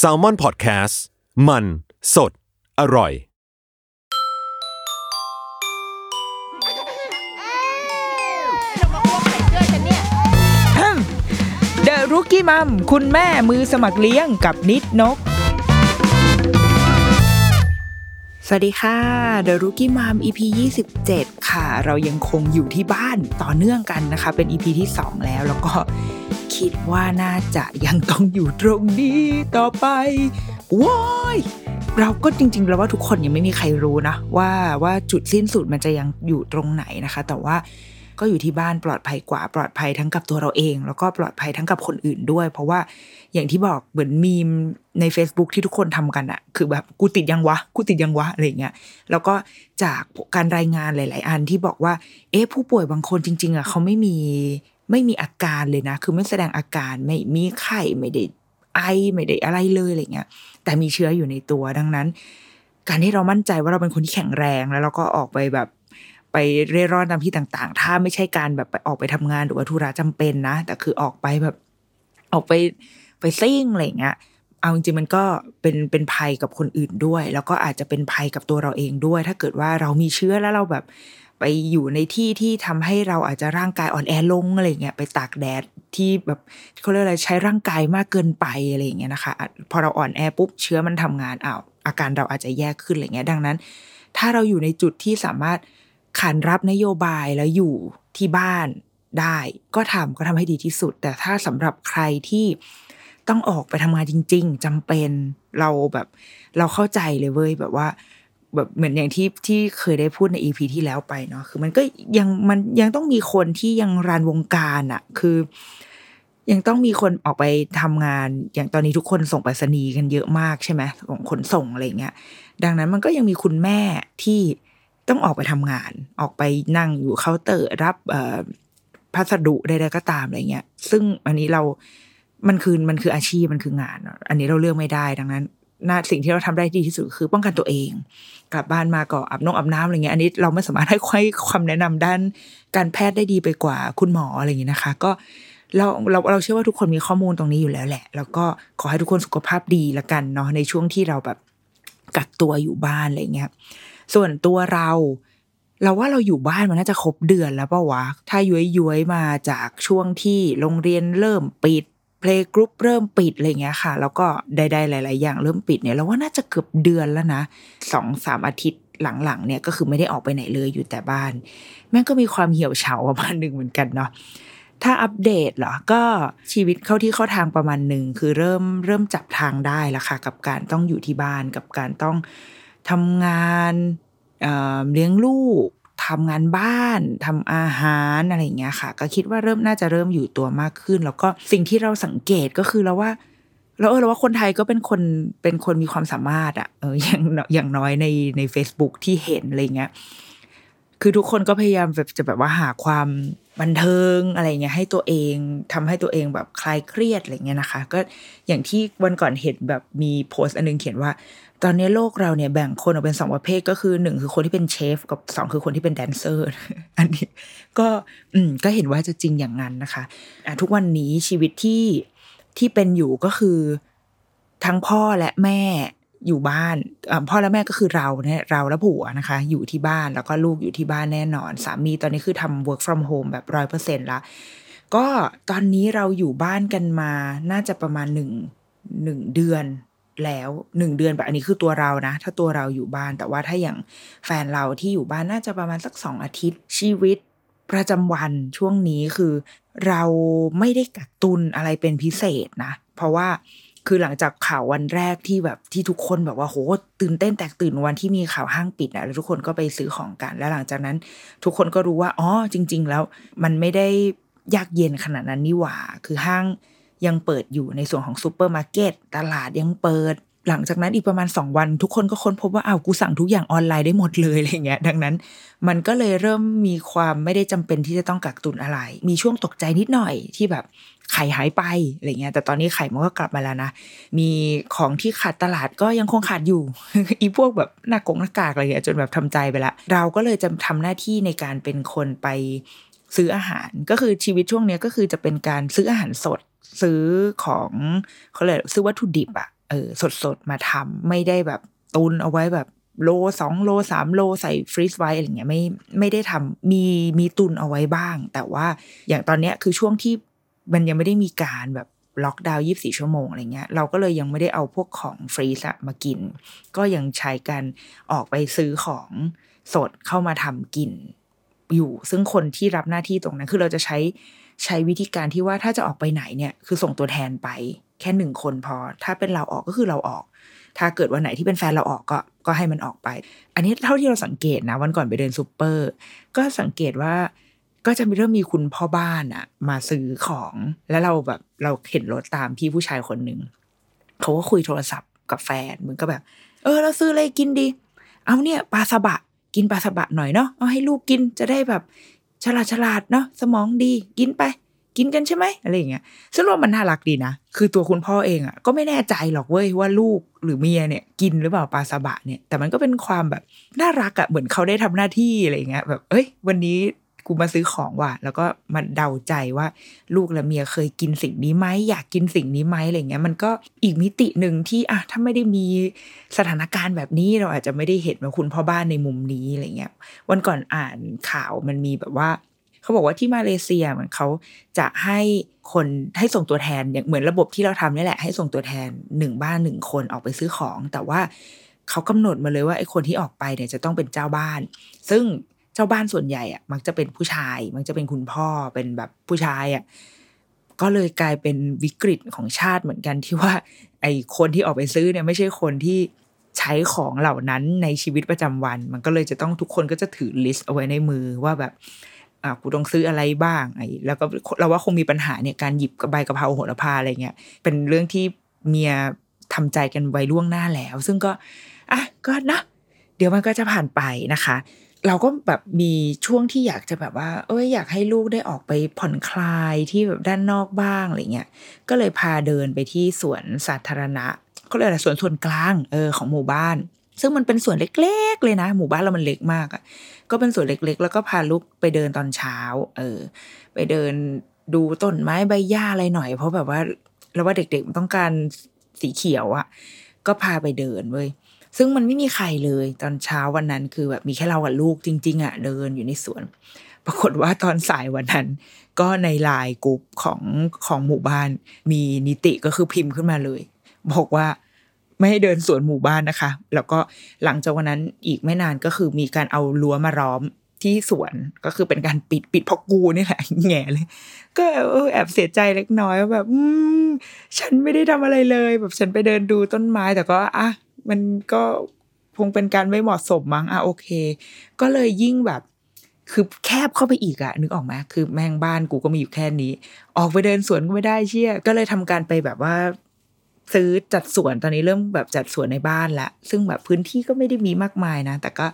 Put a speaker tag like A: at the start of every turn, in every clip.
A: s a l ม o n PODCAST มัน สด อร่อย
B: เดรุกี้มัมคุณแม่มือสมัครเลี้ยงกับนิดนก วัสดีค่ะเดอะรุกี้มัม EP 27 ค่ะ เรายังคงอยู่ที่บ้านต่อเนื่องกันนะคะ เป็น EP ที่ 2 แล้ว แล้วก็คิดว่าน่าจะยังต้องอยู่ตรงนี้ต่อไปว้ายเราก็จริงๆ แล้วว่าทุกคนยังไม่มีใครรู้นะว่าว่าจุดสิ้นสุดมันจะยังอยู่ตรงไหนนะคะ แต่ว่า ก็อยู่ที่บ้านปลอดภัยกว่าปลอดภัยทั้งกับตัวเราเอง แล้วก็ปลอดภัยทั้งกับคนอื่นด้วย เพราะว่าอย่างที่บอกเหมือนมีมใน Facebook ที่ทุกคนทำกันอะคือแบบกูติดยังวะกูติดยังวะอะไรเงี้ยแล้วก็จากการรายงานหลาย ๆ อันที่บอกว่า เอ๊ะผู้ป่วยบางคนจริง ๆอะเขาไม่มีไม่มีอาการเลยนะ คือไม่แสดงอาการไม่มีไข้ไม่ได้ไอไม่ได้อะไรเลยอะไรเงี้ย แต่มีเชื้ออยู่ในตัวดังนั้น การที่เรามั่นใจว่าเราเป็นคนที่แข็งแรงแล้วเราก็ออกไปแบบ ไปเร่ร่อนตามที่ต่าง ๆ ถ้าไม่ใช่การแบบไปออกไปทำงานหรือว่าธุระจำเป็นนะ แต่คือออกไปแบบ ออกไปไปซิ่งอะไรเงี้ยเอาจริงๆมันก็เป็นเป็นภัยกับคนอื่นด้วย แล้วก็อาจจะเป็นภัยกับตัวเราเองด้วย ถ้าเกิดว่าเรามีเชื้อแล้วเราแบบไปอยู่ในที่ที่ทำให้เราอาจจะร่างกายอ่อนแอลงอะไรเงี้ยไปตากแดดที่แบบเขาเรียกอะไรใช้ร่างกายมากเกินไปอะไรเงี้ยนะคะอะพอเราอ่อนแอปุ๊บเชื้อมันทำงานอ้าวอาการเราอาจจะแย่ขึ้นอะไรเงี้ย ดังนั้น ถ้าเราอยู่ในจุดที่สามารถ ขานรับนโยบายแล้วอยู่ที่บ้านได้ก็ทำก็ทำให้ดีที่สุด แต่ถ้าสำหรับใครที่ต้องออกไปทำงานจริง ๆจำเป็นเราแบบ เราเข้าใจเลยเว้ยแบบว่า แบบเหมือนอย่างที่ที่เคยได้พูดในอีพีที่แล้วไปเนาะคือมันก็ยังมันยังต้องมีคนที่ยังรันวงการอะคือ ยังต้องมีคนออกไปทำงาน อย่างตอนนี้ทุกคนส่งไปรษณีย์กันเยอะมากใช่ไหมของขนส่งอะไรเงี้ยดังนั้นมันก็ยังมีคุณแม่ที่ ต้องออกไปทำงาน ออกไปนั่งอยู่เคาน์เตอร์รับพัสดุใดๆก็ตามอะไรเงี้ย ซึ่งอันนี้เรา มันคือมันคืออาชีพมันคืองาน อันนี้เราเลือกไม่ได้ดังนั้นน่าสิ่งที่เราทำได้ดีที่สุดคือป้องกันตัวเอง กลับบ้านมาก็อาบน้ำอาบน้ำอะไรเงี้ยอันนี้เราไม่สามารถให้ให้ความแนะนำด้านการแพทย์ได้ดีไปกว่าคุณหมออะไรอย่างงี้นะคะ ก็เราเราเราเชื่อว่าทุกคนมีข้อมูลตรงนี้อยู่แล้วแหละ แล้วก็ขอให้ทุกคนสุขภาพดีละกันเนาะในช่วงที่เราแบบกักตัวอยู่บ้านอะไรเงี้ย ส่วนตัวเราเราว่าเราอยู่บ้านมันน่าจะครบเดือนแล้วเปล่าวะ ถ้าย้อยย้ยๆมาจากช่วงที่โรงเรียนเริ่มปิด เพลงกรุ๊ปเริ่มปิดอะไรเงี้ยค่ะ แล้วก็ใดๆหลาย ๆ อย่างเริ่มปิดเนี่ยเราว่าน่าจะเกือบเดือนแล้วนะสองสามอาทิตย์หลังๆเนี่ยก็คือไม่ได้ออกไปไหนเลยอยู่แต่บ้าน แม่งก็มีความเหี่ยวเฉาประมาณหนึ่งเหมือนกันเนาะถ้าอัปเดตเหรอ ก็ชีวิตเข้าที่เข้าทางประมาณหนึ่งคือเริ่มเริ่มจับทางได้แล้วค่ะ กับการต้องอยู่ที่บ้านกับการต้อง ทำงานเเลี้ยงลูกทำงานบ้านทำอาหารอะไรอย่างเงี้ยค่ะ ก็คิดว่าเริ่มน่าจะเริ่มอยู่ตัวมากขึ้น แล้วก็สิ่งที่เราสังเกตก็คือแล้วว่าแล้วเออเราว่าคนไทยก็เป็นคนเป็นคนมีความสามารถอะเอออย่างอย่างน้อยในใน Facebook ที่เห็นอะไรเงี้ยคือทุกคนก็พยายามแบบจะแบบว่าหาความบันเทิงอะไรเงี้ยให้ตัวเองทำให้ตัวเองแบบคลายเครียดอะไรเงี้ยนะคะ ก็อย่างที่วันก่อนเห็นแบบมีโพสต์อันนึงเขียนว่า ตอนนี้โลกเราเนี่ยแบ่งคนออกเป็นสองประเภทก็คือหนึ่งคือคนที่เป็นเชฟกับสองคือคนที่เป็นแดนเซอร์ อันนี้ก็อืมก็เห็นว่าจะจริงอย่างนั้นนะคะอะทุกวันนี้ชีวิตที่ที่เป็นอยู่ก็คือทั้งพ่อและแม่อยู่บ้านพ่อและแม่ก็คือเราเนี่ยเราและผัวนะคะ อยู่ที่บ้านแล้วก็ลูกอยู่ที่บ้านแน่นอน สามีตอนนี้คือทำ work from home แบบร้อยเปอร์เซ็นต์ละก็ตอนนี้เราอยู่บ้านกันมาน่าจะประมาณหนึ่งหนึ่งเดือน แล้วหนึ่งเดือนแบบอันนี้คือตัวเรานะ ถ้าตัวเราอยู่บ้านแต่ว่าถ้าอย่างแฟนเราที่อยู่บ้านน่าจะประมาณสักสองอาทิตย์ ชีวิตประจำวันช่วงนี้คือเราไม่ได้กักตุนอะไรเป็นพิเศษนะ เพราะว่าคือหลังจากข่าววันแรกที่แบบที่ทุกคนแบบว่าโหตื่นเต้นแตกตื่นวันที่มีข่าวห้างปิดอะแล้วทุกคนก็ไปซื้อของกัน แล้วหลังจากนั้น ทุกคนก็รู้ว่าอ๋อจริง ๆ แล้วมันไม่ได้ยากเย็นขนาดนั้นนี่หว่า คือห้าง ยังเปิดอยู่ในส่วนของซูเปอร์มาร์เก็ตตลาดยังเปิด หลังจากนั้นอีกประมาณ 2 วัน ทุกคนก็ค้นพบว่าอ้าวกูสั่งทุกอย่างออนไลน์ได้หมดเลยอะไรเงี้ย ดังนั้น มันก็เลยเริ่มมีความไม่ได้จำเป็นที่จะต้องกักตุนอะไร มีช่วงตกใจนิดหน่อยที่แบบไข่หายไปอะไรเงี้ย แต่ตอนนี้ไข่มันก็กลับมาแล้วนะ มีของที่ขาดตลาดก็ยังคงขาดอยู่ อีพวกแบบหน้ากงหน้ากากอะไรเงี้ยจนแบบทำใจไปละ เราก็เลยจะทำหน้าที่ในการเป็นคนไปซื้ออาหารก็คือชีวิตช่วงนี้ก็คือจะเป็นการซื้ออาหารสด ซื้อของเขาเลยกซื้อวัตถุดิบอะเออสดสดๆมาทำไม่ได้แบบตุนเอาไว้แบบโลสองโลสามโลใส่ฟรีซไว้อะไรเงี้ยไม่ไม่ได้ทำมีมีตุนเอาไว้บ้าง แต่ว่าอย่างตอนเนี้ยคือช่วงที่มันยังไม่ได้มีการแบบล็อกดาวน์ยีิบสี่ชั่วโมงอะไรเงี้ยเราก็เลยยังไม่ได้เอาพวกของฟรีซอะมากิน ก็ยังใช้กันออกไปซื้อของสดเข้ามาทำกินอยู่ ซึ่งคนที่รับหน้าที่ตรงนั้นคือเราจะใช้ ใช้วิธีการที่ว่าถ้าจะออกไปไหนเนี่ยคือส่งตัวแทนไป แค่หนึ่งคนพอ ถ้าเป็นเราออกก็คือเราออก ถ้าเกิดวันไหนที่เป็นแฟนเราออกก็ก็ให้มันออกไป อันนี้เท่าที่เราสังเกตนะ วันก่อนไปเดินซูเปอร์ ก็สังเกตว่าก็จะมีเริ่มมีคุณพ่อบ้านอะมาซื้อของแล้วเราแบบเราเห็นรถตามพี่ผู้ชายคนหนึ่งเขาก็คุยโทรศัพท์กับแฟนมึงก็แบบ เออ เราซื้ออะไรกินดี เอาเนี่ยปลาสบะ กินปลาสบะหน่อยเนาะเอาให้ลูกกินจะได้แบบ ฉลาดฉลาดเนาะสมองดีกินไป กินกันใช่ไหมอะไรอย่างเงี้ยซึ่งว่ามันน่ารักดีนะ คือตัวคุณพ่อเองอะ่ะก็ไม่แน่ใจหรอกเว้ยว่าลูกหรือเมียเนี่ย กินหรือเปล่าปลาซาบะเนี่ยแต่มันก็เป็นความแบบน่ารักอะ่ะเหมือนเขาได้ทำหน้าที่อะไรอย่างเงี้ยแบบเอ้ย วันนี้ กูมาซื้อของว่ะ แล้วก็มาเดาใจว่า ลูกและเมียเคยกินสิ่งนี้ไหมอยากกินสิ่งนี้ไหมอะไรเงี้ยมันก็อีกมิติหนึ่งที่อะถ้าไม่ได้มีสถานการณ์แบบนี้เราอาจจะไม่ได้เห็นว่าคุณพ่อบ้านในมุมนี้อะไรเงี้ยวันก่อนอ่านข่าวมันมีแบบว่าเขาบอกว่าที่มาเลเซียเหมือนเขาจะให้คนให้ส่งตัวแทนอย่างเหมือนระบบที่เราทำนี่แหละ ให้ส่งตัวแทนหนึ่งบ้านหนึ่งคนออกไปซื้อของ แต่ว่าเขากำหนดมาเลยว่าไอ้คนที่ออกไปเนี่ยจะต้องเป็นเจ้าบ้าน ซึ่ง เจ้าบ้านส่วนใหญ่อะมักจะเป็นผู้ชาย มักจะเป็นคุณพ่อเป็นแบบผู้ชายอะก็เลยกลายเป็นวิกฤตของชาติเหมือนกันที่ว่า ไอ้คนที่ออกไปซื้อเนี่ยไม่ใช่คนที่ใช้ของเหล่านั้นในชีวิตประจำวัน มันก็เลยจะต้องทุกคนก็จะถือลิสต์เอาไว้ในมือว่าแบบอ่ากูต้องซื้ออะไรบ้างไอ้แล้วก็เราว่าคงมีปัญหาเนี่ยการหยิบกระใบกระเพราโหระพาอะไรเงี้ยเป็นเรื่องที่เมียทำใจกันไว้ล่วงหน้าแล้ว ซึ่งก็อะก็นะเดี๋ยวมันก็จะผ่านไปนะคะ เราก็แบบมีช่วงที่อยากจะแบบว่า เอ้ยอยากให้ลูกได้ออกไปผ่อนคลายที่แบบด้านนอกบ้างอะไรเงี้ย ก็เลยพาเดินไปที่สวนสาธารณะก็เลยอะไรสวนส่วนกลางเออของหมู่บ้าน ซึ่งมันเป็นสวนเล็ก ๆ เลยนะ หมู่บ้านเรามันเล็กมากอะ่ะก็เป็นสวนเล็ก ๆ แล้วก็พาลูกไปเดินตอนเช้า เออ ไปเดินดูต้นไม้ใบหญ้าอะไรหน่อย เพราะแบบว่าเราว่าเด็กๆต้องการสีเขียวอะ่ะ ก็พาไปเดินเว้ย ซึ่งมันไม่มีใครเลยตอนเช้าวันนั้นคือแบบมีแค่เรากับลูกจริง ๆอะ่ะเดินอยู่ในสวน ปรากฏว่าตอนสายวันนั้น ก็ในไลน์กลุ่มของของหมู่บ้าน มีนิติก็คือพิมพ์ขึ้นมาเลย บอกว่าไม่ให้เดินสวนหมู่บ้านนะคะ แล้วก็หลังจากวันนั้นอีกไม่นานก็คือมีการเอารั้วมาล้อมที่สวนก็คือเป็นการปิดปิดพราะกูนี่แหละแง่เลย ก็แอบเสียใจเล็กน้อยว่าแบบอืมฉันไม่ได้ทำอะไรเลย แบบฉันไปเดินดูต้นไม้แต่ก็อะ มันก็คงเป็นการไม่เหมาะสมมั้งอะโอเค ก็เลยยิ่งแบบ คือแคบเข้าไปอีกอะนึกออกไหมคือแม่งบ้านกูก็มีอยู่แค่นี้ ออกไปเดินสวนก็ไม่ได้เชี่ยก็เลยทำการไปแบบว่าซื้อจัดสวนตอนนี้เริ่มแบบจัดสวนในบ้านละซึ่งแบบพื้นที่ก็ไม่ได้มีมากมายนะ แต่ก็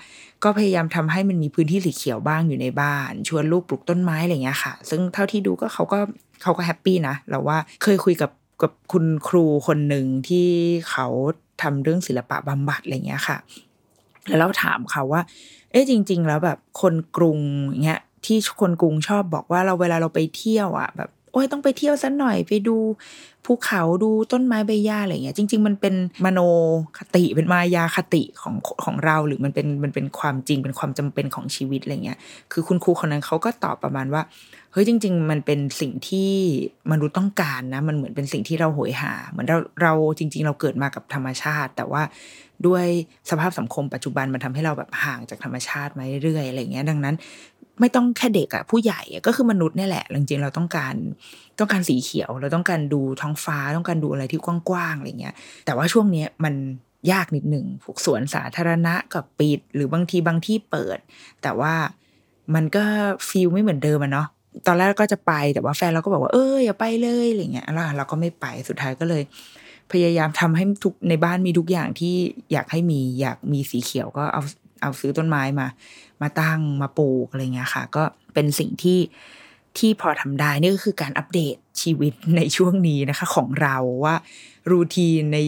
B: ก็พยายามทำให้มันมีพื้นที่สีเขียวบ้างอยู่ในบ้าน ชวนลูกปลูกต้นไม้อะไรอย่างเงี้ยค่ะ ซึ่งเท่าที่ดูก็เขาก็เขาก็แฮปปี้นะเราว่าเคยคุยกับกับคุณครูคนหนึ่งที่เขา ทำเรื่องศิลปะบำบัดอะไรเงี้ยค่ะ แล้วเราถามเขาว่า เอ๊ะจริง ๆ แล้วแบบคนกรุงเงี้ยที่คนกรุงชอบบอกว่าเราเวลาเราไปเที่ยวอะ แบบ อ้ยต้องไปเที่ยวสักหน่อยไปดูภูเขาดูต้นไม้ใบหญ้าอะไรเงี้ยจริง ๆ มันเป็นมโนคติเป็นมายาคติของของเราหรือมันเป็นมันเป็นความจริงเป็นความจำเป็นของชีวิตอะไรเงี้ยคือคุณครูคนนั้นเขาก็ตอบประมาณว่าเฮ้ยจริง ๆ มันเป็นสิ่งที่มนุษย์ต้องการนะ มันเหมือนเป็นสิ่งที่เราโหยหา เหมือนเราเราจริง ๆ เราเกิดมากับธรรมชาติ แต่ว่าด้วยสภาพสังคมปัจจุบันมันทำให้เราแบบห่างจากธรรมชาติมาเรื่อยๆอะไรเงี้ยดังนั้น ไม่ต้องแค่เด็กอะผู้ใหญ่ก็คือมนุษย์นี่แหละจริงๆเราต้องการต้องการสีเขียว เราต้องการดูท้องฟ้าต้องการดูอะไรที่กว้างๆอะไรเงี้ย แต่ว่าช่วงนี้มันยากนิดหนึ่งพวกสวนสาธารณะกับปิด หรือบางทีบางที่เปิด แต่ว่ามันก็ฟีลไม่เหมือนเดิมอะเนาะตอนแรกก็จะไปแต่ว่าแฟนเราก็บอกว่าเอออย่าไปเลยอะไรเงี้ยแล้วเราก็ไม่ไปสุดท้ายก็เลย พยายามทำให้ทุกในบ้านมีทุกอย่างที่อยากให้มีอยากมีสีเขียวก็เอาเอาซื้อต้นไม้มา มาตั้งมาปลูกอะไรเงี้ยค่ะ ก็เป็นสิ่งที่ที่พอทำได้นี่ก็คือการอัปเดตชีวิตในช่วงนี้นะคะ ของเราว่ารูทีนใน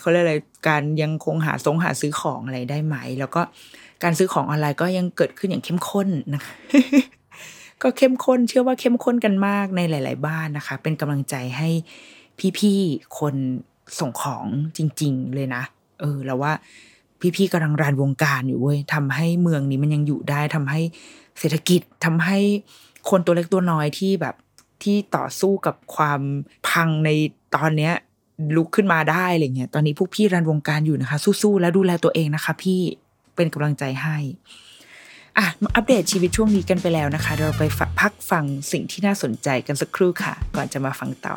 B: เขาเรียกอะไรการยังคงหาทรงหาซื้อของอะไรได้ไหม แล้วก็การซื้อของออนไลน์ก็ยังเกิดขึ้นอย่างเข้มข้นนะคะก็เข้มข้น เชื่อว่าเข้มข้นกันมากในหลาย ๆ บ้านนะคะ เป็นกำลังใจให้พี่ ๆ คนส่งของจริง ๆ เลยนะ เออ แล้วว่า พี่ๆกำลังรันวงการอยู่เว้ยทำให้เมืองนี้มันยังอยู่ได้ทำให้เศรษฐกิจทำให้คนตัวเล็กตัวน้อยที่แบบที่ต่อสู้กับความพังในตอนเนี้ยลุกขึ้นมาได้อะไรเงี้ย ตอนนี้พวกพี่รันวงการอยู่นะคะ สู้ๆแล้วดูแลตัวเองนะคะ พี่เป็นกำลังใจให้ อะอัปเดตชีวิตช่วงนี้กันไปแล้วนะคะ เราไปพักฟังสิ่งที่น่าสนใจกันสักครู่ค่ะ ก่อนจะมาฟังต่อ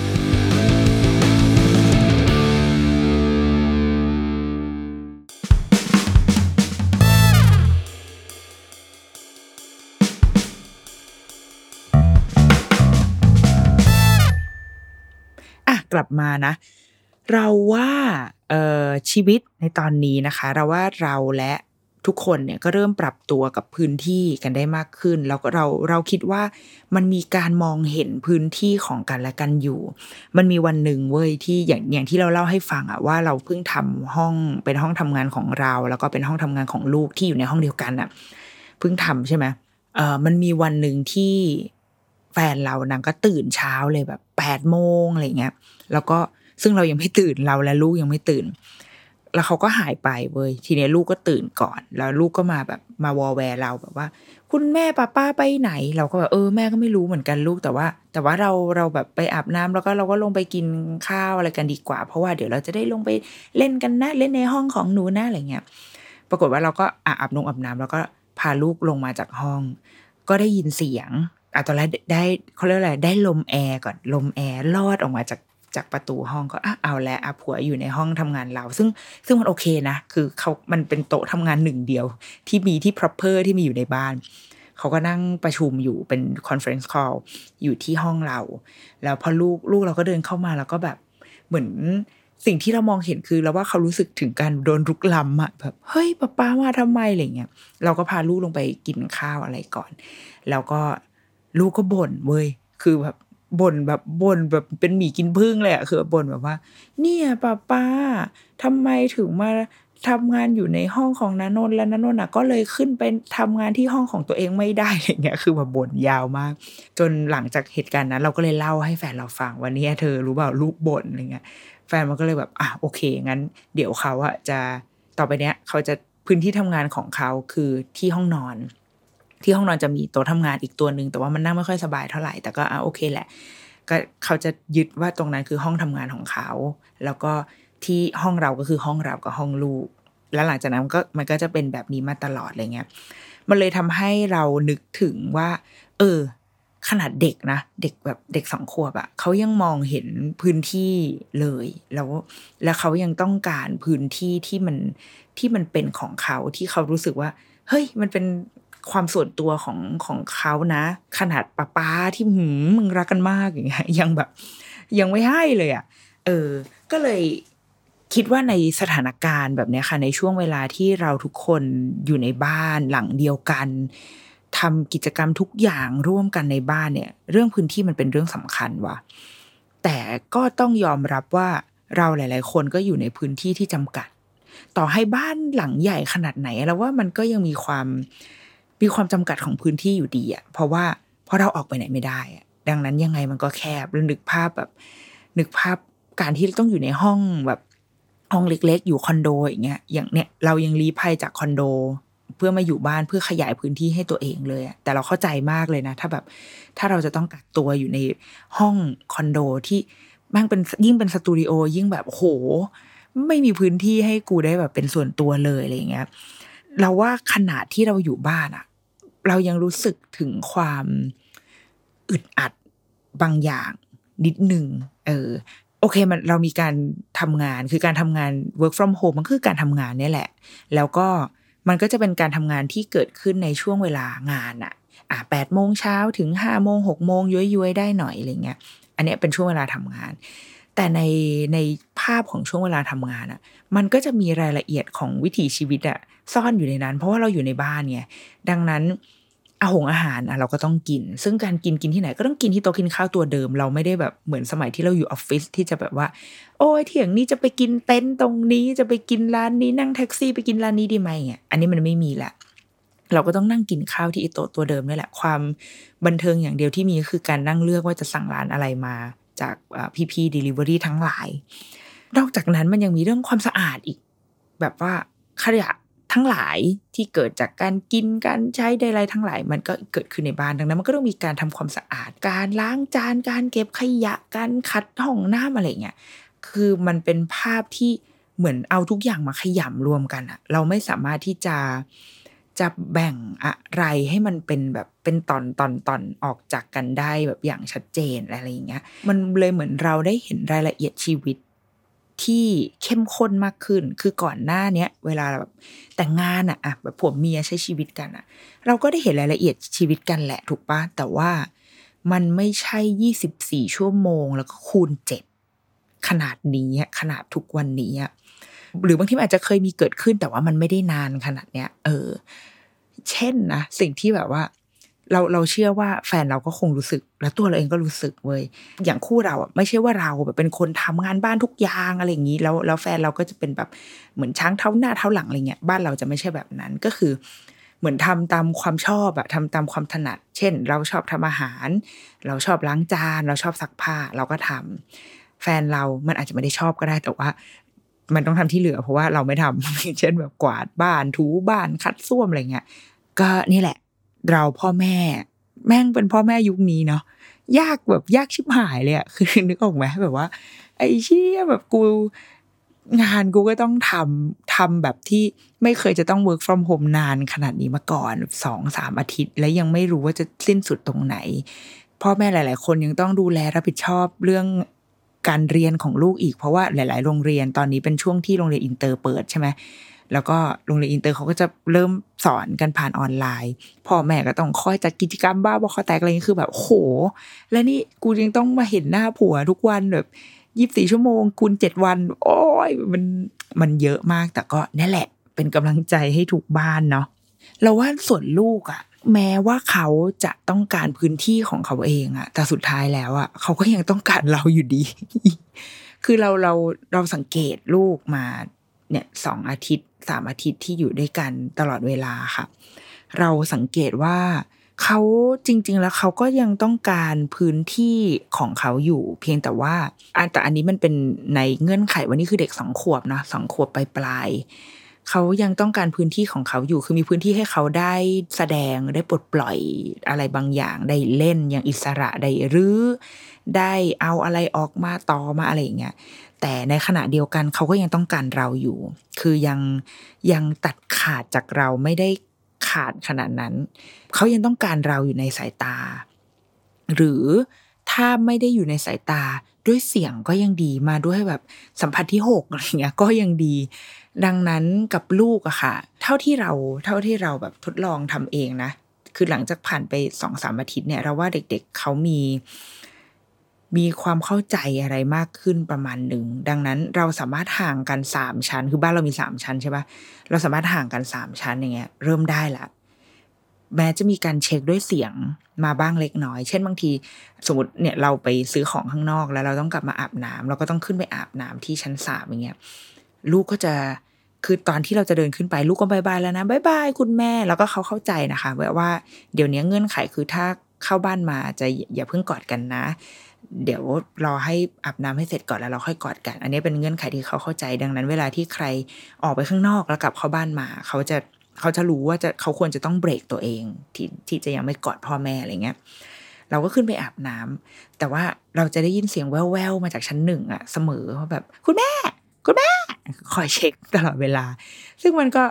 B: กลับมานะ เราว่าเออชีวิตในตอนนี้นะคะ เราว่าเราและทุกคนเนี่ยก็เริ่มปรับตัวกับพื้นที่กันได้มากขึ้น แล้วก็เราเราคิดว่ามันมีการมองเห็นพื้นที่ของกันและกันอยู่ มันมีวันหนึ่งเว้ยที่อย่างอย่างที่เราเล่าให้ฟังอะว่าเราเพิ่งทำห้องเป็นห้องทำงานของเรา แล้วก็เป็นห้องทำงานของลูกที่อยู่ในห้องเดียวกันอะเพิ่งทำใช่ไหมเออมันมีวันหนึ่งที่แฟนเรานางก็ตื่นเช้าเลยแบบแปดโมงอะไรเงี้ย แล้วก็ซึ่งเรายังไม่ตื่นเราและลูกยังไม่ตื่น แล้วเขาก็หายไปเว้ยทีนี้ลูกก็ตื่นก่อน แล้วลูกก็มาแบบมาวอแวร์เราแบบว่า คุณแม่ป้าป้าไปไหน เราก็แบบเออแม่ก็ไม่รู้เหมือนกันลูกแต่ว่า แต่ว่าเราเราแบบไปอาบน้ำแล้วก็เราก็ลงไปกินข้าวอะไรกันดีกว่า เพราะว่าเดี๋ยวเราจะได้ลงไปเล่นกันนะเล่นในห้องของหนูนะอะไรเงี้ยปรากฏว่าเราก็อาบน้ำอาบน้ำแล้วก็พาลูกลงมาจากห้อง ก็ได้ยินเสียงอะตอนแรกได้เขาเรียกอะไรได้ลมแอร์ก่อนลมแอร์ลอดออกมาจาก จากประตูห้องก็อะเอาแล้วอะผัวอยู่ในห้องทำงานเรา ซึ่งซึ่งมันโอเคนะ คือเขามันเป็นโต๊ะทำงานหนึ่งเดียว ที่มีที่ proper ที่มีอยู่ในบ้าน เขาก็นั่งประชุมอยู่เป็น conference call อยู่ที่ห้องเรา แล้วพอลูกลูกเราก็เดินเข้ามาแล้วก็แบบเหมือนสิ่งที่เรามองเห็นคือเราว่าเขารู้สึกถึงการโดนรุกล้ำอะแบบเฮ้ยป้าป้ามาทำไมอะไรเงี้ยเราก็พาลูกลงไปกินข้าวอะไรก่อน แล้วก็ลูกก็บ่นเว้ยคือแบบ บ่นแบบบ่นแบบเป็นหมีกินพึ่งเลยอะคือบ่นแบบว่า เนี่ยป้าป้าทำไมถึงมาทำงานอยู่ในห้องของนานนท์แล้วนานนท์อะก็เลยขึ้นไปทำงานที่ห้องของตัวเองไม่ได้อะไรเงี้ยคือแบบบ่นยาวมาก จนหลังจากเหตุการณ์นั้นเราก็เลยเล่าให้แฟนเราฟังว่าเนี่ยเธอรู้เปล่าลูกบ่นอะไรเงี้ยแฟนมันก็เลยแบบอะโอเคงั้น เดี๋ยวเขาอะจะต่อไปเนี้ยเขาจะพื้นที่ทำงานของเขาคือที่ห้องนอน ที่ห้องนอนจะมีโต๊ะทำงานอีกตัวหนึ่งแต่ว่ามันนั่งไม่ค่อยสบายเท่าไหร่แต่ก็อะโอเคแหละ ก็เขาจะยึดว่าตรงนั้นคือห้องทำงานของเขา แล้วก็ที่ห้องเราก็คือห้องเรากับห้องลูก แล้วหลังจากนั้นก็มันก็จะเป็นแบบนี้มาตลอดอะไรเงี้ยมันเลยทำให้เรานึกถึงว่า เออ ขนาดเด็กนะ เด็กแบบเด็กสองขวบอะเขายังมองเห็นพื้นที่เลย แล้ว แล้วเขายังต้องการพื้นที่ที่มันที่มันเป็นของเขาที่เขารู้สึกว่า เฮ้ย มันเป็น ความส่วนตัวของของเขานะ ขนาดป้าป้าที่หืมมึงรักกันมากอย่างเงี้ยยังแบบ ยังไม่ให้เลยอะเออ ก็เลยคิดว่าในสถานการณ์แบบนี้ค่ะ ในช่วงเวลาที่เราทุกคนอยู่ในบ้านหลังเดียวกันทำกิจกรรมทุกอย่างร่วมกันในบ้านเนี่ย เรื่องพื้นที่มันเป็นเรื่องสำคัญว่ะแต่ก็ต้องยอมรับว่าเราหลาย ๆ คนก็อยู่ในพื้นที่ที่จำกัด ต่อให้บ้านหลังใหญ่ขนาดไหน แล้วว่ามันก็ยังมีความ มีความจำกัดของพื้นที่อยู่ดีอะเพราะว่าเพราะเราออกไปไหนไม่ได้อะดังนั้นยังไงมันก็แคบแล้วนึกภาพแบบ นึกภาพการที่ต้องอยู่ในห้องแบบห้องเล็ก ๆ อยู่คอนโดอย่างเงี้ยอย่างเนี้ยเรายังรีภัยจากคอนโด เพื่อมาอยู่บ้านเพื่อขยายพื้นที่ให้ตัวเองเลยอะแต่เราเข้าใจมากเลยนะ ถ้าแบบถ้าเราจะต้องกักตัวอยู่ในห้องคอนโดที่แม่งเป็นยิ่งเป็นสตูดิโอยิ่งแบบโห ไม่มีพื้นที่ให้กูได้แบบเป็นส่วนตัวเลยอะไรเงี้ยเราว่าขนาดที่เราอยู่บ้านอะ เรายังรู้สึกถึงความอึดอัดบางอย่างนิดหนึ่งเออโอเคมันเรามีการทำงานคือการทำงาน work from home มันคือการทำงานเนี่ยแหละ แล้วก็มันก็จะเป็นการทำงานที่เกิดขึ้นในช่วงเวลางานอะอะแปดโมงเช้าถึงห้าโมงหกโมงย้อยๆได้หน่อยอะไรเงี้ย อันเนี้ยเป็นช่วงเวลาทำงาน แต่ในในภาพของช่วงเวลาทำงานอะมันก็จะมีรายละเอียดของวิถีชีวิตอะซ่อนอยู่ในนั้น เพราะว่าเราอยู่ในบ้านไงดังนั้นอาหงอาหารอะเราก็ต้องกิน ซึ่งการกินกินที่ไหนก็ต้องกินที่โต๊ะกินข้าวตัวเดิม เราไม่ได้แบบเหมือนสมัยที่เราอยู่ออฟฟิศที่จะแบบว่า โอ้ยเที่ยงนี้จะไปกินเต็นท์ตรงนี้จะไปกินร้านนี้นั่งแท็กซี่ไปกินร้านนี้ดีไหมเงี้ยอันนี้มันไม่มีแหละเราก็ต้องนั่งกินข้าวที่โต๊ะตัวเดิมนี่แหละความบันเทิงอย่างเดียวที่มีก็คือการนั่งเลือกว่าจะสั่งร้านอะไรมา จากพีพีเดลิเวอรี่ทั้งหลาย นอกจากนั้นมันยังมีเรื่องความสะอาดอีก แบบว่าขยะทั้งหลายที่เกิดจากการกินการใช้ใดๆทั้งหลาย มันก็เกิดขึ้นในบ้านดังนั้น มันก็ต้องมีการทำความสะอาด การล้างจานการเก็บขยะการขัดห้องน้ำอะไรเงี้ยคือมันเป็นภาพที่เหมือนเอาทุกอย่างมาขยำรวมกันอะเราไม่สามารถที่จะ จะแบ่งอะไรให้มันเป็นแบบเป็นตอนตอนตอนออกจากกันได้แบบอย่างชัดเจนอะไรอย่างเงี้ย มันเลยเหมือนเราได้เห็นรายละเอียดชีวิตที่เข้มข้นมากขึ้น คือก่อนหน้าเนี้ยเวลาแบบแต่งงานอะอะแบบผัวเมียใช้ชีวิตกันอะเราก็ได้เห็นรายละเอียดชีวิตกันแหละถูกปะแต่ว่ามันไม่ใช่ยี่สิบสี่ชั่วโมง แล้วก็คูณเจ็ดขนาดนี้ขนาดทุกวันนี้ หรือบางทีอาจจะเคยมีเกิดขึ้นแต่ว่ามันไม่ได้นานขนาดเนี้ยเออ เช่นนะสิ่งที่แบบว่า เราเราเชื่อว่าแฟนเราก็คงรู้สึก แล้วตัวเราเองก็รู้สึกเว้ยอย่างคู่เราอะไม่ใช่ว่าเราแบบเป็นคนทำงานบ้านทุกอย่างอะไรอย่างนี้ แล้วแล้วแฟนเราก็จะเป็นแบบเหมือนช้างเท้าหน้าเท้าหลังอะไรเงี้ยบ้านเราจะไม่ใช่แบบนั้นก็คือเหมือนทำตามความชอบอะทำตามความถนัด เช่น เราชอบทำอาหาร เราชอบล้างจาน เราชอบซักผ้า เราก็ทำแฟนเรามันอาจจะไม่ได้ชอบก็ได้ แต่ว่า มันต้องทำที่เหลือ เพราะว่าเราไม่ทำเช่นแบบกวาดบ้านถูบ้านคัดส้วมอะไรเงี้ยก็นี่แหละ เราพ่อแม่ แม่งเป็นพ่อแม่ยุคนี้เนาะยากแบบยากชิบหายเลยอะคือนึกออกไหมแบบว่า ไอ้เชี่ยแบบกูงานกูก็ต้องทำทำแบบที่ไม่เคยจะต้อง work from home นานขนาดนี้มาก่อนสองสามอาทิตย์ แล้วยังไม่รู้ว่าจะสิ้นสุดตรงไหนพ่อแม่หลาย ๆ คนยังต้องดูแลรับผิดชอบเรื่อง การเรียนของลูกอีกเพราะว่าหลาย ๆ โรงเรียนตอนนี้เป็นช่วงที่โรงเรียนอินเตอร์เปิดใช่ไหมแล้วก็โรงเรียนอินเตอร์เขาก็จะเริ่มสอนกันผ่านออนไลน์พ่อแม่ก็ต้องคอยจัดกิจกรรมบ้าบอคอแตกอะไรนี้คือแบบโห แล้วนี่กูยังต้องมาเห็นหน้าผัวทุกวันแบบยี่สิบสี่ชั่วโมงคูณเจ็ดวัน โอ้ยมันมันเยอะมากแต่ก็นี่นแหละ เป็นกำลังใจให้ทุกบ้านเนาะเราว่าส่วนลูกอะ แม้ว่าเขาจะต้องการพื้นที่ของเขาเองอะแต่สุดท้ายแล้วอะเขาก็ยังต้องการเราอยู่ดี คือเราเราเราสังเกตลูกมาเนี่ยสองอาทิตย์สามอาทิตย์ที่อยู่ด้วยกันตลอดเวลาค่ะ เราสังเกตว่าเขาจริง ๆ แล้วเขาก็ยังต้องการพื้นที่ของเขาอยู่ เพียงแต่ว่าอันแต่อันนี้มันเป็นในเงื่อนไขวันนี้คือเด็กสองขวบนะสองขวบปลายปลาย เขายังต้องการพื้นที่ของเขาอยู่ คือมีพื้นที่ให้เขาได้แสดงได้ปลดปล่อยอะไรบางอย่าง ได้เล่นอย่างอิสระได้รื้อได้เอาอะไรออกมาต่อมาอะไรอย่างเงี้ยแต่ในขณะเดียวกันเขาก็ยังต้องการเราอยู่ คือยังยังตัดขาดจากเราไม่ได้ขาดขนาดนั้น เขายังต้องการเราอยู่ในสายตา หรือ ถ้าไม่ได้อยู่ในสายตาด้วยเสียงก็ยังดีมาด้วยแบบสัมผัสที่หกอะไรเงี้ยก็ยังดี ดังนั้นกับลูกอะค่ะ เท่าที่เราเท่าที่เราแบบทดลองทำเองนะ คือหลังจากผ่านไปสองสามอาทิตย์เนี่ยเราว่าเด็กๆเขามี มีความเข้าใจอะไรมากขึ้นประมาณหนึ่ง ดังนั้นเราสามารถห่างกันสามชั้น คือบ้านเรามีสามชั้นใช่ปะเราสามารถห่างกันสามชั้นอย่างเงี้ยเริ่มได้ละ แม้จะมีการเช็คด้วยเสียงมาบ้างเล็กน้อย เช่นบางที สมมติเนี่ยเราไปซื้อของข้างนอกแล้วเราต้องกลับมาอาบน้ำเราก็ต้องขึ้นไปอาบน้ำที่ชั้นสามอย่างเงี้ยลูกก็จะคือตอนที่เราจะเดินขึ้นไปลูกก็ bye bye แล้วนะ bye bye คุณแม่แล้วก็เขาเข้าใจนะคะว่าเดี๋ยวนี้เงื่อนไขคือถ้าเข้าบ้านมาจะอย่าเพิ่งกอดกันนะ เดี๋ยวรอให้อาบน้ำให้เสร็จก่อนแล้วเราค่อยกอดกัน อันนี้เป็นเงื่อนไขที่เขาเข้าใจดังนั้น เวลาที่ใครออกไปข้างนอกแล้วกลับเข้าบ้านมา เขาจะ เขาจะรู้ว่าจะเขาควรจะต้องเบรกตัวเองที่ที่จะยังไม่กอดพ่อแม่อะไรเงี้ยเราก็ขึ้นไปอาบน้ำแต่ว่าเราจะได้ยินเสียงแว่วๆมาจากชั้นหนึ่งอะเสมอว่าแบบ คุณแม่ คุณแม่ คอยเช็คตลอดเวลา ซึ่งมันก็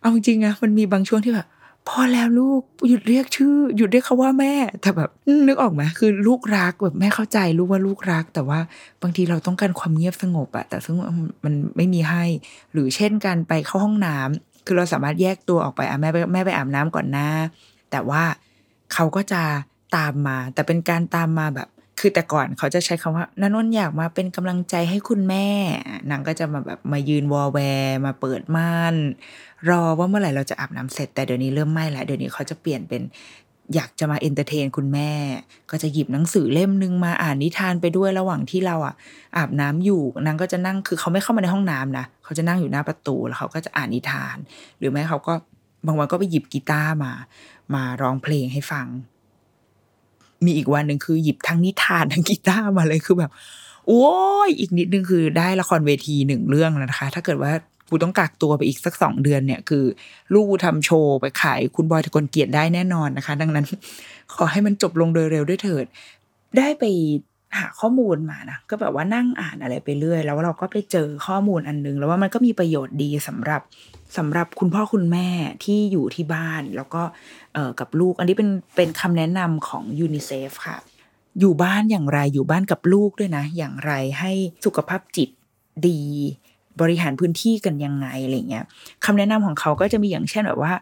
B: เอาจริงอะมันมีบางช่วงที่แบบพอแล้วลูกหยุดเรียกชื่อ หยุดเรียกเขาว่าแม่แต่แบบนึกออกไหมคือลูกรักแบบแม่เข้าใจลูกว่าลูกรัก แต่ว่าบางทีเราต้องการความเงียบสงบอะแต่ซึ่งมันไม่มีให้ หรือเช่นการไปเข้าห้องน้ำ คือเราสามารถแยกตัวออกไปอะแม่ไปแม่ไปอาบน้ำก่อนนะ แต่ว่าเขาก็จะตามมา แต่เป็นการตามมาแบบ คือแต่ก่อนเขาจะใช้คำว่านันนนอยากมาเป็นกำลังใจให้คุณแม่นางก็จะมาแบบมายืนวอลแวร์มาเปิดม่าน รอว่าเมื่อไหร่เราจะอาบน้ำเสร็จ แต่เดี๋ยวนี้เริ่มไม่ละเดี๋ยวนี้เขาจะเปลี่ยนเป็นอยากจะมา entertain คุณแม่ ก็จะหยิบหนังสือเล่มนึงมาอ่านนิทานไปด้วยระหว่างที่เราอะอาบน้ำอยู่นางก็จะนั่งคือเขาไม่เข้ามาในห้องน้ำนะ เขาจะนั่งอยู่หน้าประตูแล้วเขาก็จะอ่านนิทาน หรือไม่เขาก็บางวันก็ไปหยิบกีตาร์มา มาร้องเพลงให้ฟัง มีอีกวันหนึ่งคือหยิบทั้งนิทานทั้งกีตาร์มาเลยคือแบบ โอ้ยอีกนิดนึงคือได้ละครเวทีหนึ่งเรื่องนะคะ ถ้าเกิดว่ากูต้องกักตัวไปอีกสักสองเดือนเนี่ยคือ ลูกทำโชว์ไปขายคุณบอยทะกลเกียรติได้แน่นอนนะคะ ดังนั้น ขอให้มันจบลงโดยเร็วด้วยเถิด ได้ไป หาข้อมูลมานะก็แบบว่านั่งอ่านอะไรไปเรื่อย แล้วเราก็ไปเจอข้อมูลอันนึง แล้วว่ามันก็มีประโยชน์ดีสำหรับสำหรับคุณพ่อคุณแม่ที่อยู่ที่บ้าน แล้วก็เออกับลูก อันนี้เป็นเป็นคำแนะนำของยูนิเซฟค่ะ อยู่บ้านอย่างไรอยู่บ้านกับลูกด้วยนะ อย่างไรให้สุขภาพจิตดี บริหารพื้นที่กันยังไงอะไรเงี้ยคำแนะนำของเขาก็จะมีอย่างเช่นแบบว่า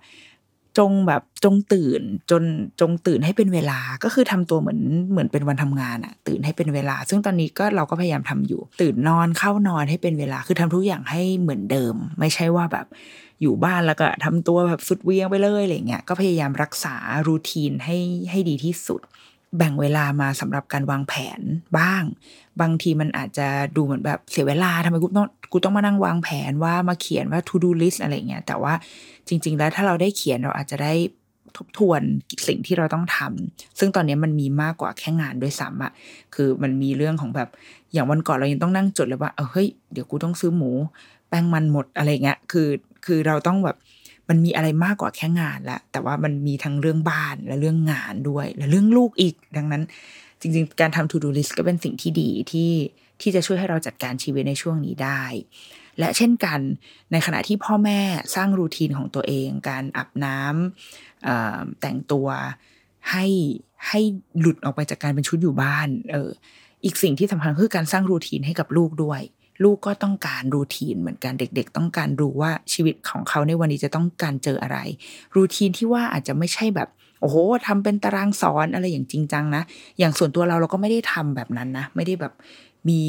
B: จงแบบจงตื่นจนจงตื่นให้เป็นเวลาก็คือทำตัวเหมือนเหมือนเป็นวันทำงานอะตื่นให้เป็นเวลา ซึ่งตอนนี้ก็เราก็พยายามทำอยู่ ตื่นนอนเข้านอนให้เป็นเวลา คือทำทุกอย่างให้เหมือนเดิม ไม่ใช่ว่าแบบอยู่บ้านแล้วก็ทำตัวแบบสุดเวียงไปเลยอะไรเงี้ยก็พยายามรักษารูทีนให้ให้ดีที่สุด แบ่งเวลามาสำหรับการวางแผนบ้าง บางทีมันอาจจะดูเหมือนแบบเสียเวลาทำไมกูต้องกูต้องมานั่งวางแผนว่ามาเขียนว่า to do list อะไรเงี้ยแต่ว่าจริง ๆ แล้วถ้าเราได้เขียนเราอาจจะได้ทบทวนสิ่งที่เราต้องทำซึ่งตอนนี้มันมีมากกว่าแค่งานด้วยซ้ำอะคือมันมีเรื่องของแบบอย่างวันก่อนเรายังต้องนั่งจดเลยว่าเออเฮ้ยเดี๋ยวกูต้องซื้อหมู แป้งมันหมดอะไรเงี้ยคือคือเราต้องแบบ มันมีอะไรมากกว่าแค่งานละแต่ว่ามันมีทั้งเรื่องบ้านและเรื่องงานด้วย และเรื่องลูกอีก ดังนั้น จริง ๆ การทำ to do list ก็เป็นสิ่งที่ดีที่ที่จะช่วยให้เราจัดการชีวิตในช่วงนี้ได้ และเช่นกันในขณะที่พ่อแม่สร้างรูทีนของตัวเอง การอาบน้ำแต่งตัวให้ให้หลุดออกไปจากการเป็นชุดอยู่บ้าน เออ อีกสิ่งที่สำคัญคือการสร้างรูทีนให้กับลูกด้วย ลูกก็ต้องการรูทีนเหมือนกันเด็ก ๆ ต้องการรู้ว่าชีวิตของเขาในวันนี้จะต้องการเจออะไร รูทีนที่ว่าอาจจะไม่ใช่แบบโอ้โหทำเป็นตารางสอนอะไรอย่างจริงจังนะ อย่างส่วนตัวเราเราก็ไม่ได้ทำแบบนั้นนะ ไม่ได้แบบมี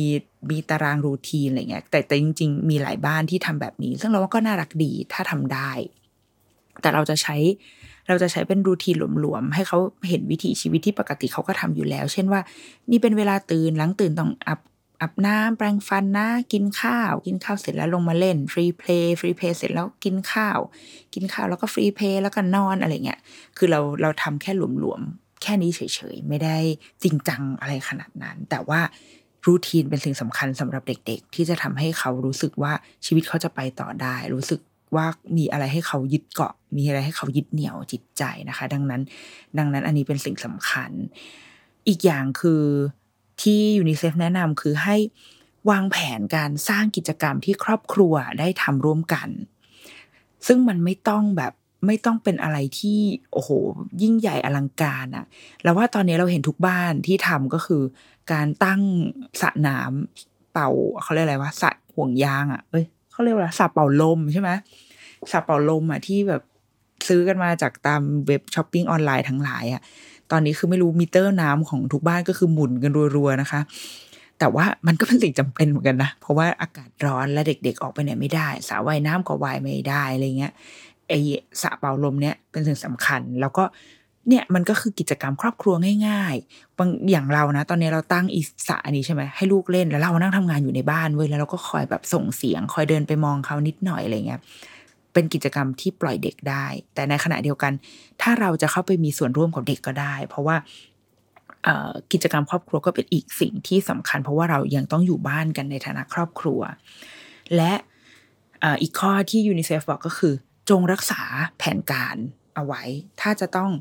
B: มีตาราง routine อะไรเงี้ย แต่แต่จริง ๆ มีหลายบ้านที่ทำแบบนี้ ซึ่งเราว่าก็น่ารักดีถ้าทำได้ แต่เราจะใช้เราจะใช้เป็น routine หลวมๆ ให้เขาเห็นวิถีชีวิตที่ปกติเขาก็ทำอยู่แล้ว เช่นว่า นี่เป็นเวลาตื่นหลังตื่นต้องอัพ อาบน้ำแปรงฟันนะ กินข้าว กินข้าวเสร็จแล้วลงมาเล่น free play free play เสร็จแล้วกินข้าว กินข้าวแล้วก็ free play แล้วก็นอนอะไรเงี้ยคือเราเราทำแค่หลวมๆ แค่นี้เฉยๆ ไม่ได้จริงจังอะไรขนาดนั้น แต่ว่ารูทีนเป็นสิ่งสำคัญสำหรับเด็กๆ ที่จะทำให้เขารู้สึกว่าชีวิตเขาจะไปต่อได้ รู้สึกว่ามีอะไรให้เขายึดเกาะ มีอะไรให้เขายึดเหนี่ยวจิตใจนะคะ ดังนั้น ดังนั้นอันนี้เป็นสิ่งสำคัญ อีกอย่างคือ ที่ยูนิเซฟแนะนำคือให้วางแผนการสร้างกิจกรรมที่ครอบครัวได้ทำร่วมกัน ซึ่งมันไม่ต้องแบบไม่ต้องเป็นอะไรที่โอ้โห ยิ่งใหญ่อลังการอะแล้วว่าตอนนี้เราเห็นทุกบ้านที่ทำก็คือ การตั้งสระน้ำเป่าเขาเรียกอะไรว่าสระห่วงยางอะเอ้ยเขาเรียกว่าสระเป่าลมใช่ไหมสระเป่าลมอะที่แบบซื้อกันมาจากตามเว็บช้อปปิ้งออนไลน์ทั้งหลายอะ ตอนนี้คือไม่รู้มิเตอร์น้ำของทุกบ้านก็คือหมุนกันรัวๆนะคะ แต่ว่ามันก็เป็นสิ่งจำเป็นเหมือนกันนะ เพราะว่าอากาศร้อนและเด็กๆออกไปไหนไม่ได้สระว่ายน้ำก็ว่ายไม่ได้อะไรเงี้ยไอสระเป่าลมเนี่ยเป็นสิ่งสำคัญ แล้วก็เนี่ยมันก็คือกิจกรรมครอบครัวง่ายๆ บางอย่างเรานะ ตอนนี้เราตั้งอีสระอันนี้ใช่ไหมให้ลูกเล่นแล้วเรานั่งทำงานอยู่ในบ้านเว้ยแล้วเราก็คอยแบบส่งเสียง คอยเดินไปมองเขานิดหน่อยอะไรเงี้ย เป็นกิจกรรมที่ปล่อยเด็กได้ แต่ในขณะเดียวกัน ถ้าเราจะเข้าไปมีส่วนร่วมกับเด็กก็ได้ เพราะว่ากิจกรรมครอบครัวก็เป็นอีกสิ่งที่สำคัญ เพราะว่าเรายังต้องอยู่บ้านกันในฐานะครอบครัว และอีกข้อที่ยูนิเซฟบอกก็คือ จงรักษาแผนการเอาไว้ ถ้าจะต้อง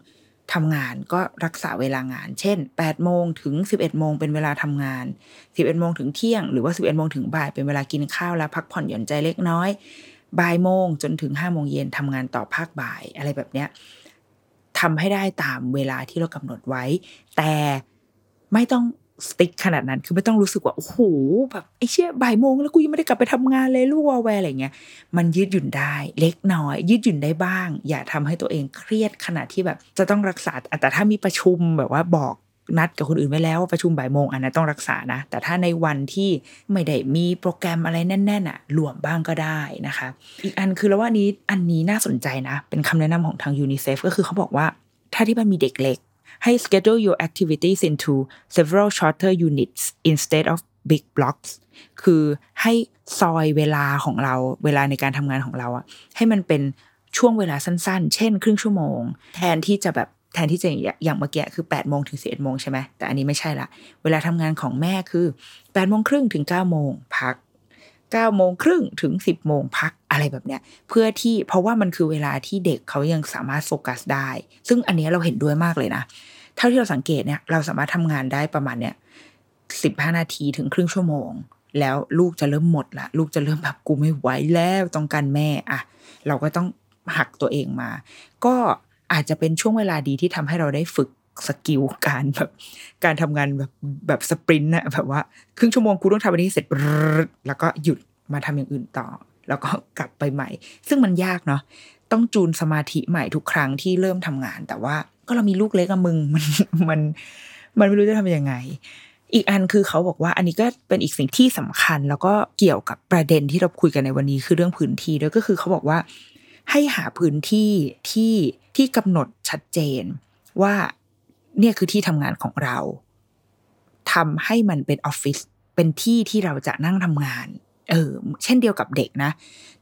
B: ทำงานก็รักษาเวลางาน เช่น8โมงถึง 11โมงเป็นเวลาทำงาน 11โมงถึงเที่ยง หรือว่า 11โมงถึงบ่ายเป็นเวลากินข้าวและพักผ่อนหย่อนใจเล็กน้อย บ่ายโมงจนถึงห้าโมงเย็นทำงานต่อภาคบ่ายอะไรแบบเนี้ยทำให้ได้ตามเวลาที่เรากำหนดไว้ แต่ไม่ต้องstrict ขนาดนั้นคือไม่ต้องรู้สึกว่า โอ้โหแบบไอ้เชี่ยบ่ายโมงแล้วกูยังไม่ได้กลับไปทำงานเลยลูกวอแวร์อะไรเงี้ยมันยืดหยุ่นได้ เล็กน้อย ยืดหยุ่นได้บ้าง อย่าทำให้ตัวเองเครียดขนาดที่แบบ จะต้องรักษาแต่ถ้ามีประชุมแบบว่าบอก นัดกับคนอื่นไว้แล้วว่าประชุมบ่ายโมงอันนั้นต้องรักษานะ แต่ถ้าในวันที่ไม่ได้มีโปรแกรมอะไรแน่นๆอะหลวมบ้างก็ได้นะคะ อีกอันคือแล้วว่านี้อันนี้น่าสนใจนะ เป็นคำแนะนำของทางยูนิเซฟก็คือเขาบอกว่าถ้าที่บ้านมีเด็กเล็ก ให้ schedule your activities into several shorter units instead of big blocks คือให้ซอยเวลาของเราเวลาในการทำงานของเราอะให้มันเป็นช่วงเวลาสั้นๆ เช่น ครึ่งชั่วโมง แทนที่จะแบบ แทนที่จะอย่างเมื่อกี้คือ8ปดโมงถึงสิบเอ็ดโมงใช่ไหมแต่อันนี้ไม่ใช่ละเวลาทำงานของแม่คือ8ปดโมงครึ่งถึง9ก้าโมงพัก9ก้าโมงครึ่งถึง 10บโมงพักอะไรแบบเนี้ย เพื่อที่เพราะว่ามันคือเวลาที่เด็กเขายังสามารถโฟกัสได้ ซึ่งอันนี้เราเห็นด้วยมากเลยนะ เท่าที่เราสังเกตเนี่ยเราสามารถทำงานได้ประมาณเนี่ยสิบห้านาทีถึงครึ่งชั่วโมง แล้วลูกจะเริ่มหมดละลูกจะเริ่มแบบกูไม่ไหวแล้วต้องการแม่อะเราก็ต้องหักตัวเองมา ก็ อาจจะเป็นช่วงเวลาดีที่ทำให้เราได้ฝึกสกิลการแบบการทำงานแบบแบบสปรินต์นะแบบว่าครึ่งชั่วโมงกูต้องทำอันนี้เสร็จแล้วก็หยุดมาทำอย่างอื่นต่อ แล้วก็กลับไปใหม่ ซึ่งมันยากเนาะต้องจูนสมาธิใหม่ทุกครั้งที่เริ่มทำงาน แต่ว่าก็เรามีลูกเล็กกับมึงมันมันมันไม่รู้จะทำยังไง อีกอันคือเขาบอกว่า อันนี้ก็เป็นอีกสิ่งที่สำคัญ แล้วก็เกี่ยวกับประเด็นที่เราคุยกันในวันนี้คือเรื่องพื้นที่ด้วยก็คือเขาบอกว่าให้หาพื้นที่ที่ ที่กำหนดชัดเจนว่าเนี่ยคือที่ทำงานของเราทำให้มันเป็นออฟฟิศเป็นที่ที่เราจะนั่งทำงาน เออ เช่นเดียวกับเด็กนะ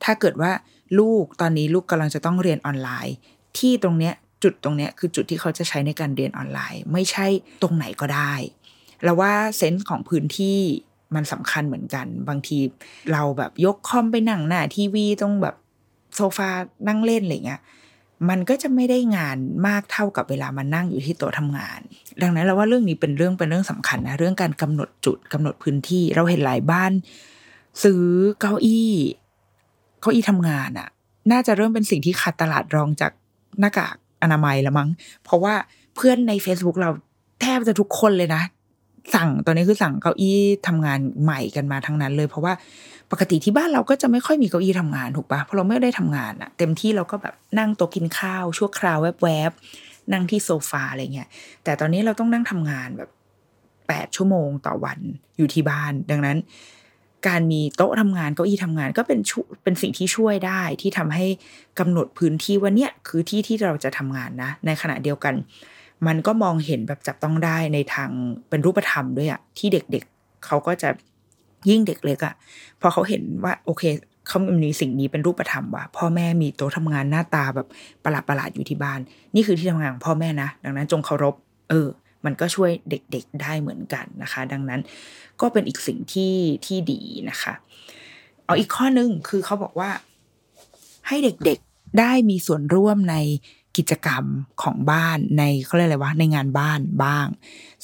B: ถ้าเกิดว่าลูกตอนนี้ลูกกำลังจะต้องเรียนออนไลน์ ที่ตรงเนี้ยจุดตรงเนี้ยคือจุดที่เขาจะใช้ในการเรียนออนไลน์ ไม่ใช่ตรงไหนก็ได้ แล้วว่าเซนส์ของพื้นที่มันสำคัญเหมือนกัน บางทีเราแบบยกคอมไปนั่งหน้าทีวีตรงแบบโซฟานั่งเล่นอะไรเงี้ย มันก็จะไม่ได้งานมากเท่ากับเวลามานั่งอยู่ที่โต๊ะทำงาน ดังนั้นเราว่าเรื่องนี้เป็นเรื่องเป็นเรื่องสำคัญนะเรื่องการกำหนดจุดกำหนดพื้นที่ เราเห็นหลายบ้าน ซื้อเก้าอี้ เก้าอี้ทำงานอะน่าจะเริ่มเป็นสิ่งที่ขาดตลาดรองจากหน้ากากอนามัยล้วมั้ง เพราะว่าเพื่อนใน Facebook เราแทบจะทุกคนเลยนะ สั่งตอนนี้คือสั่งเก้าอี้ทำงานใหม่กันมาทั้งนั้นเลย เพราะว่าปกติที่บ้านเราก็จะไม่ค่อยมีเก้าอี้ทำงานถูกปะเพราะเราไม่ได้ทำงานอะเต็มที่เราก็แบบนั่งโต๊ะกินข้าว ชั่วคราวแวบๆนั่งที่โซฟาอะไรเงี้ยแต่ตอนนี้เราต้องนั่งทำงานแบบแปดชั่วโมงต่อวันอยู่ที่บ้าน ดังนั้น การมีโต๊ะทำงานเก้าอี้ทำงานก็เป็นชเป็นสิ่งที่ช่วยได้ที่ทำให้กำหนดพื้นที่ว่าเนี่ยคือที่ที่เราจะทำงานนะ ในขณะเดียวกัน มันก็มองเห็นแบบจับต้องได้ในทางเป็นรูปธรรมด้วยอะที่เด็กๆเเขาก็จะยิ่งเด็กเล็กอะพอเขาเห็นว่าโอเคเขามีสิ่งนี้เป็นรูปธรรมว่าพ่อแม่มีโต๊ะทำงานหน้าตาแบบประหลาดประหลาดอยู่ที่บ้าน นี่คือที่ทำงานของพ่อแม่นะ ดังนั้นจงเคารพ เออ มันก็ช่วยเด็กๆได้เหมือนกันนะคะ ดังนั้นก็เป็นอีกสิ่งที่ที่ดีนะคะ เอาอีกข้อหนึ่งคือเขาบอกว่าให้เด็กๆได้มีส่วนร่วมใน กิจกรรมของบ้านในเขาเรียกอะไรวะในงานบ้านบ้าง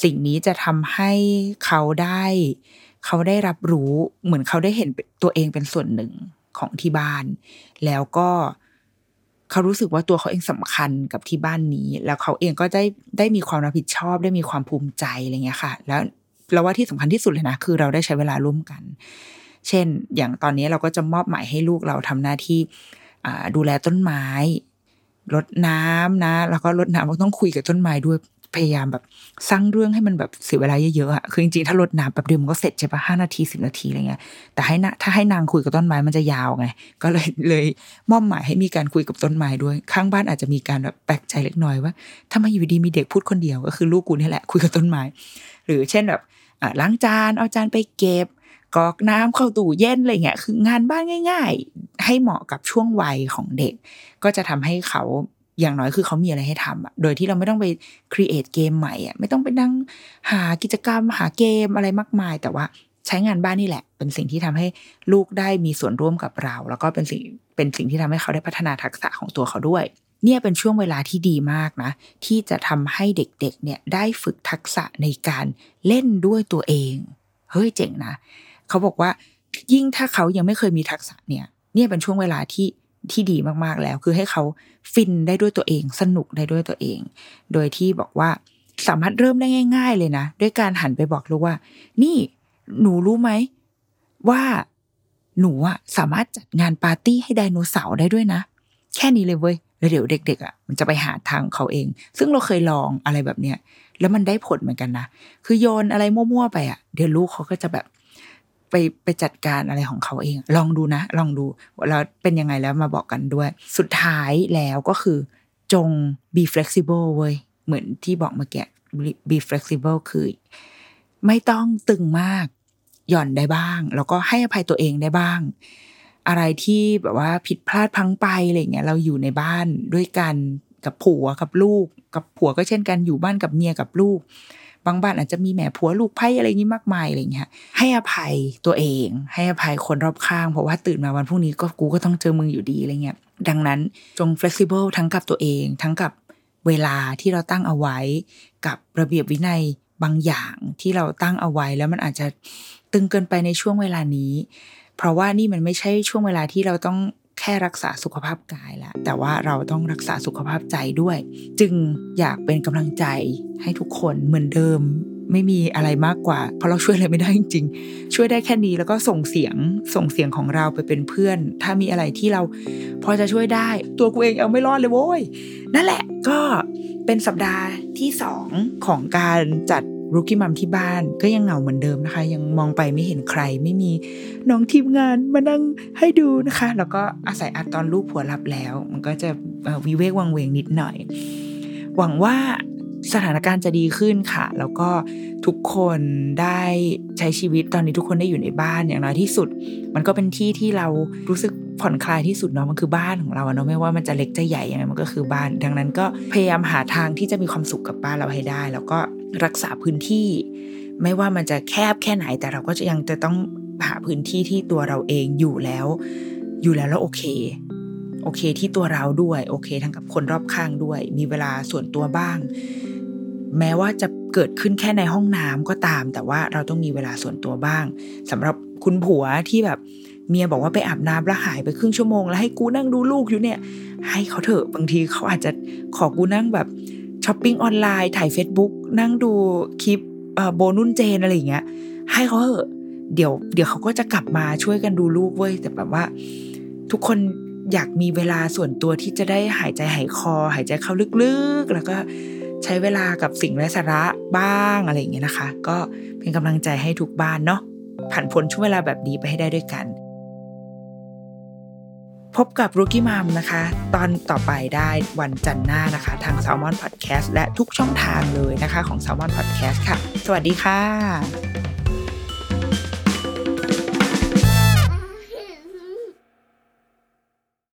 B: สิ่งนี้จะทำให้เขาได้ เขาได้รับรู้เหมือนเขาได้เห็นตัวเองเป็นส่วนหนึ่งของที่บ้าน แล้วก็เขารู้สึกว่าตัวเขาเองสำคัญกับที่บ้านนี้ แล้วเขาเองก็ได้ได้มีความรับผิดชอบ ได้มีความภูมิใจอะไรเงี้ยค่ะ แล้วเราว่าที่สำคัญที่สุดเลยนะ คือเราได้ใช้เวลาร่วมกัน เช่น อย่างตอนนี้เราก็จะมอบหมายให้ลูกเราทำหน้าที่ดูแลต้นไม้ รดน้ำนะ แล้วก็รดน้ำเราต้องคุยกับต้นไม้ด้วยพยายามแบบสร้างเรื่องให้มันแบบเสียเวลาเยอะๆอะคือจริงๆถ้ารดน้ำแบบเดียวมันก็เสร็จใช่ปะห้านาทีสิบนาทีอะไรเงี้ย แต่ให้นะถ้าให้นางคุยกับต้นไม้มันจะยาวไง ก็เลยเลยมอบหมายให้มีการคุยกับต้นไม้ด้วย ข้างบ้านอาจจะมีการแบบแปลกใจเล็กน้อยว่าทำไมอยู่ดีมีเด็กพูดคนเดียวก็คือลูกกูนี่แหละคุยกับต้นไม้ หรือเช่นแบบล้างจานเอาจานไปเก็บ กอกน้ำเข้าตู้เย็นอะไรเงี้ยคืองานบ้านง่าย ๆ ให้เหมาะกับช่วงวัยของเด็ก ก็จะทำให้เขาอย่างน้อยคือเขามีอะไรให้ทำอะโดยที่เราไม่ต้องไปครีเอทเกมใหม่อะไม่ต้องไปนั่งหากิจกรรมหาเกมอะไรมากมาย แต่ว่าใช้งานบ้านนี่แหละ เป็นสิ่งที่ทำให้ลูกได้มีส่วนร่วมกับเรา แล้วก็เป็นสิ่งเป็นสิ่งที่ทำให้เขาได้พัฒนาทักษะของตัวเขาด้วย เนี่ยเป็นช่วงเวลาที่ดีมากนะ ที่จะทำให้เด็กๆเนี่ยได้ฝึกทักษะในการเล่นด้วยตัวเอง เฮ้ยเจ๋งนะ เขาบอกว่ายิ่งถ้าเขายังไม่เคยมีทักษะเนี่ย เนี่ยเป็นช่วงเวลาที่ที่ดีมากๆแล้ว คือให้เขาฟินได้ด้วยตัวเอง สนุกได้ด้วยตัวเอง โดยที่บอกว่าสามารถเริ่มได้ง่าย ๆ เลยนะ ด้วยการหันไปบอกลูกว่า นี่หนูรู้ไหม ว่าหนูอะสามารถจัดงานปาร์ตี้ให้ไดโนเสาร์ได้ด้วยนะ แค่นี้เลยเว้ยแล้วเดี๋ยวเด็กๆอะมันจะไปหาทางเขาเอง ซึ่งเราเคยลองอะไรแบบเนี้ยแล้วมันได้ผลเหมือนกันนะ คือโยนอะไรมั่วๆไปอะเดี๋ยวลูกเขาก็จะแบบ ไปไปจัดการอะไรของเขาเอง ลองดูนะ ลองดูแล้วเป็นยังไงแล้วมาบอกกันด้วย สุดท้ายแล้วก็คือ จง be flexible เว้ย เหมือนที่บอกเมื่อกี้ be flexible คือ ไม่ต้องตึงมาก หย่อนได้บ้าง แล้วก็ให้อภัยตัวเองได้บ้าง อะไรที่แบบว่าผิดพลาดพังไปอะไรเงี้ยเราอยู่ในบ้านด้วยกันกับผัวกับลูก กับผัวก็เช่นกันอยู่บ้านกับเมียกับลูก บางบ้านอาจจะมีแม่ผัวลูกไพ่อะไรนี้มากมายอะไรเงี้ยให้อภัยตัวเอง ให้อภัยคนรอบข้าง เพราะว่าตื่นมาวันพรุ่งนี้ก็กูก็ต้องเจอมึงอยู่ดีอะไรเงี้ยดังนั้นจง flexible ทั้งกับตัวเอง ทั้งกับเวลาที่เราตั้งเอาไว้ กับระเบียบวินัยบางอย่างที่เราตั้งเอาไว้แล้วมันอาจจะตึงเกินไปในช่วงเวลานี้ เพราะว่านี่มันไม่ใช่ช่วงเวลาที่เราต้อง แค่รักษาสุขภาพกายแล้วแต่ว่าเราต้องรักษาสุขภาพใจด้วย จึงอยากเป็นกำลังใจให้ทุกคนเหมือนเดิมไม่มีอะไรมากกว่า เพราะเราช่วยอะไรไม่ได้จริงๆ ช่วยได้แค่นี้แล้วก็ส่งเสียงส่งเสียงของเราไปเป็นเพื่อน ถ้ามีอะไรที่เราพอจะช่วยได้ ตัวกูเองเอาไม่รอดเลยโว้ย นั่นแหละก็เป็นสัปดาห์ที่สองของการจัด รุกี้มัมที่บ้านก็ยังเหงาเหมือนเดิมนะคะ ยังมองไปไม่เห็นใครไม่มีน้องทีมงานมานั่งให้ดูนะคะ แล้วก็อาศัยอัดตอนลูกผัวหลับแล้ว มันก็จะวิเวกวังเวงนิดหน่อย หวังว่า สถานการณ์จะดีขึ้นค่ะ แล้วก็ทุกคนได้ใช้ชีวิตตอนนี้ทุกคนได้อยู่ในบ้านอย่างน้อยที่สุด มันก็เป็นที่ที่เรารู้สึกผ่อนคลายที่สุดเนาะมันคือบ้านของเราเนาะไม่ว่ามันจะเล็กจะใหญ่ยังไงมันก็คือบ้าน ดังนั้นก็พยายามหาทางที่จะมีความสุขกับบ้านเราให้ได้ แล้วก็รักษาพื้นที่ ไม่ว่ามันจะแคบแค่ไหนแต่เราก็จะยังจะต้องหาพื้นที่ที่ตัวเราเองอยู่แล้ว อยู่แล้วแล้วโอเคโอเคที่ตัวเราด้วย โอเคทั้งกับคนรอบข้างด้วย มีเวลาส่วนตัวบ้าง แม้ว่าจะเกิดขึ้นแค่ในห้องน้ำก็ตาม แต่ว่าเราต้องมีเวลาส่วนตัวบ้างสำหรับคุณผัวที่แบบเมียบอกว่าไปอาบน้ำแล้วหายไปครึ่งชั่วโมง แล้วให้กูนั่งดูลูกอยู่เนี่ย ให้เขาเถอะบางทีเขาอาจจะขอกูนั่งแบบช้อปปิ้งออนไลน์ไถ Facebook นั่งดูคลิปโบนุ่นเจนอะไรอย่างเงี้ย ให้เขาเถอะเดี๋ยวเดี๋ยวเขาก็จะกลับมาช่วยกันดูลูกเว้ยแต่แบบว่า ทุกคนอยากมีเวลาส่วนตัวที่จะได้หายใจหายคอ หายใจเข้าลึกๆ แล้วก็ ใช้เวลากับสิ่งไร้สาระบ้างอะไรอย่างเงี้ยนะคะ ก็เป็นกำลังใจให้ทุกบ้านเนาะผ่านพ้นช่วงเวลาแบบนี้ไปให้ได้ด้วยกัน พบกับ Rookie Mom นะคะ ตอนต่อไปได้วันจันทร์หน้านะคะ ทาง Salmon Podcast และทุกช่องทางเลยนะคะของ Salmon Podcast ค่ะ สวัสดีค่ะ